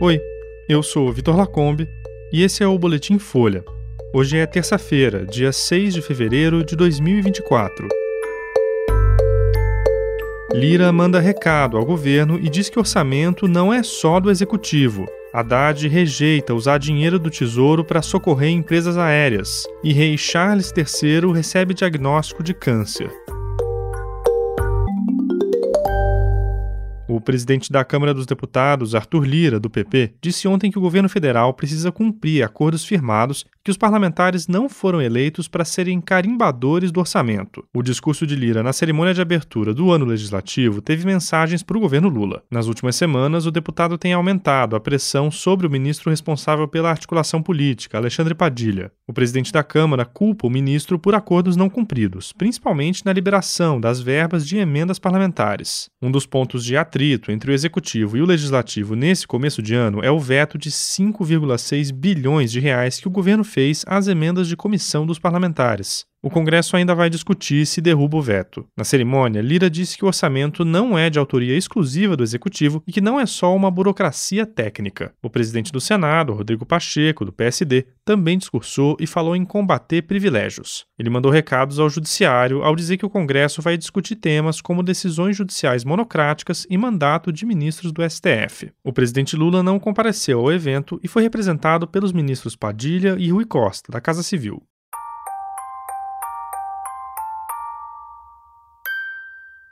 Oi, eu sou Vitor Lacombe e esse é o Boletim Folha. Hoje é terça-feira, dia 6 de fevereiro de 2024. Lira manda recado ao governo e diz que orçamento não é só do executivo. Haddad rejeita usar dinheiro do Tesouro para socorrer empresas aéreas. E rei Charles III recebe diagnóstico de câncer. Presidente da Câmara dos Deputados, Arthur Lira, do PP, disse ontem que o governo federal precisa cumprir acordos firmados que os parlamentares não foram eleitos para serem carimbadores do orçamento. O discurso de Lira na cerimônia de abertura do ano legislativo teve mensagens para o governo Lula. Nas últimas semanas, o deputado tem aumentado a pressão sobre o ministro responsável pela articulação política, Alexandre Padilha. O presidente da Câmara culpa o ministro por acordos não cumpridos, principalmente na liberação das verbas de emendas parlamentares. Um dos pontos de atrito entre o executivo e o legislativo nesse começo de ano é o veto de 5,6 bilhões de reais que o governo fez às emendas de comissão dos parlamentares. O Congresso ainda vai discutir se derruba o veto. Na cerimônia, Lira disse que o orçamento não é de autoria exclusiva do Executivo e que não é só uma burocracia técnica. O presidente do Senado, Rodrigo Pacheco, do PSD, também discursou e falou em combater privilégios. Ele mandou recados ao Judiciário ao dizer que o Congresso vai discutir temas como decisões judiciais monocráticas e mandato de ministros do STF. O presidente Lula não compareceu ao evento e foi representado pelos ministros Padilha e Rui Costa, da Casa Civil.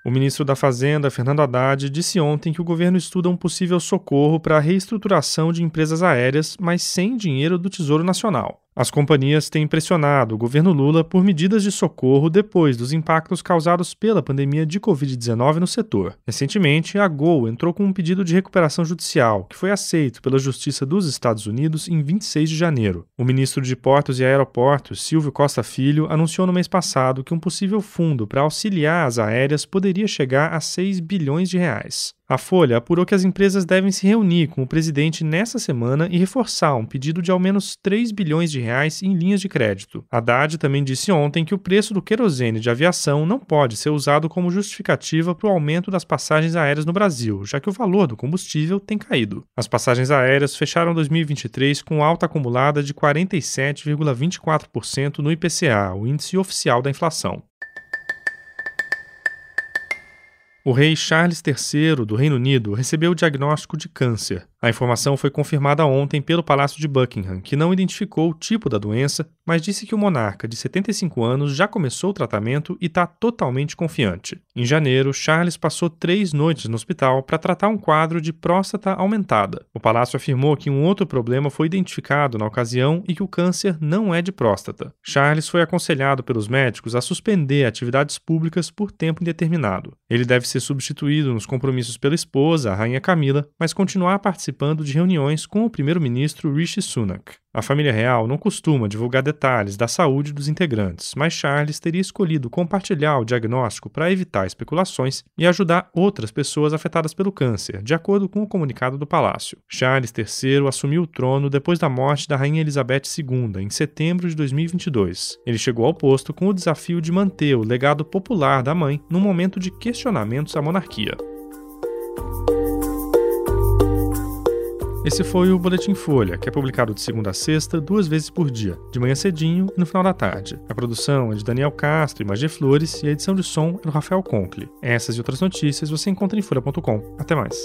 O ministro da Fazenda, Fernando Haddad, disse ontem que o governo estuda um possível socorro para a reestruturação de empresas aéreas, mas sem dinheiro do Tesouro Nacional. As companhias têm pressionado o governo Lula por medidas de socorro depois dos impactos causados pela pandemia de Covid-19 no setor. Recentemente, a Gol entrou com um pedido de recuperação judicial, que foi aceito pela Justiça dos Estados Unidos em 26 de janeiro. O ministro de Portos e Aeroportos, Silvio Costa Filho, anunciou no mês passado que um possível fundo para auxiliar as aéreas poderia chegar a 6 bilhões de reais. A Folha apurou que as empresas devem se reunir com o presidente nessa semana e reforçar um pedido de ao menos 3 bilhões de reais em linhas de crédito. Haddad também disse ontem que o preço do querosene de aviação não pode ser usado como justificativa para o aumento das passagens aéreas no Brasil, já que o valor do combustível tem caído. As passagens aéreas fecharam 2023 com alta acumulada de 47,24% no IPCA, o índice oficial da inflação. O rei Charles III do Reino Unido recebeu o diagnóstico de câncer. A informação foi confirmada ontem pelo Palácio de Buckingham, que não identificou o tipo da doença, mas disse que o monarca de 75 anos já começou o tratamento e está totalmente confiante. Em janeiro, Charles passou três noites no hospital para tratar um quadro de próstata aumentada. O palácio afirmou que um outro problema foi identificado na ocasião e que o câncer não é de próstata. Charles foi aconselhado pelos médicos a suspender atividades públicas por tempo indeterminado. Ele deve ser substituído nos compromissos pela esposa, a rainha Camila, mas continuar participando de reuniões com o primeiro-ministro Rishi Sunak. A família real não costuma divulgar detalhes da saúde dos integrantes, mas Charles teria escolhido compartilhar o diagnóstico para evitar especulações e ajudar outras pessoas afetadas pelo câncer, de acordo com o comunicado do palácio. Charles III assumiu o trono depois da morte da rainha Elizabeth II, em setembro de 2022. Ele chegou ao posto com o desafio de manter o legado popular da mãe num momento de questionamentos à monarquia. Esse foi o Boletim Folha, que é publicado de segunda a sexta, duas vezes por dia, de manhã cedinho e no final da tarde. A produção é de Daniel Castro e Magé Flores e a edição de som é do Rafael Conkle. Essas e outras notícias você encontra em folha.com. Até mais.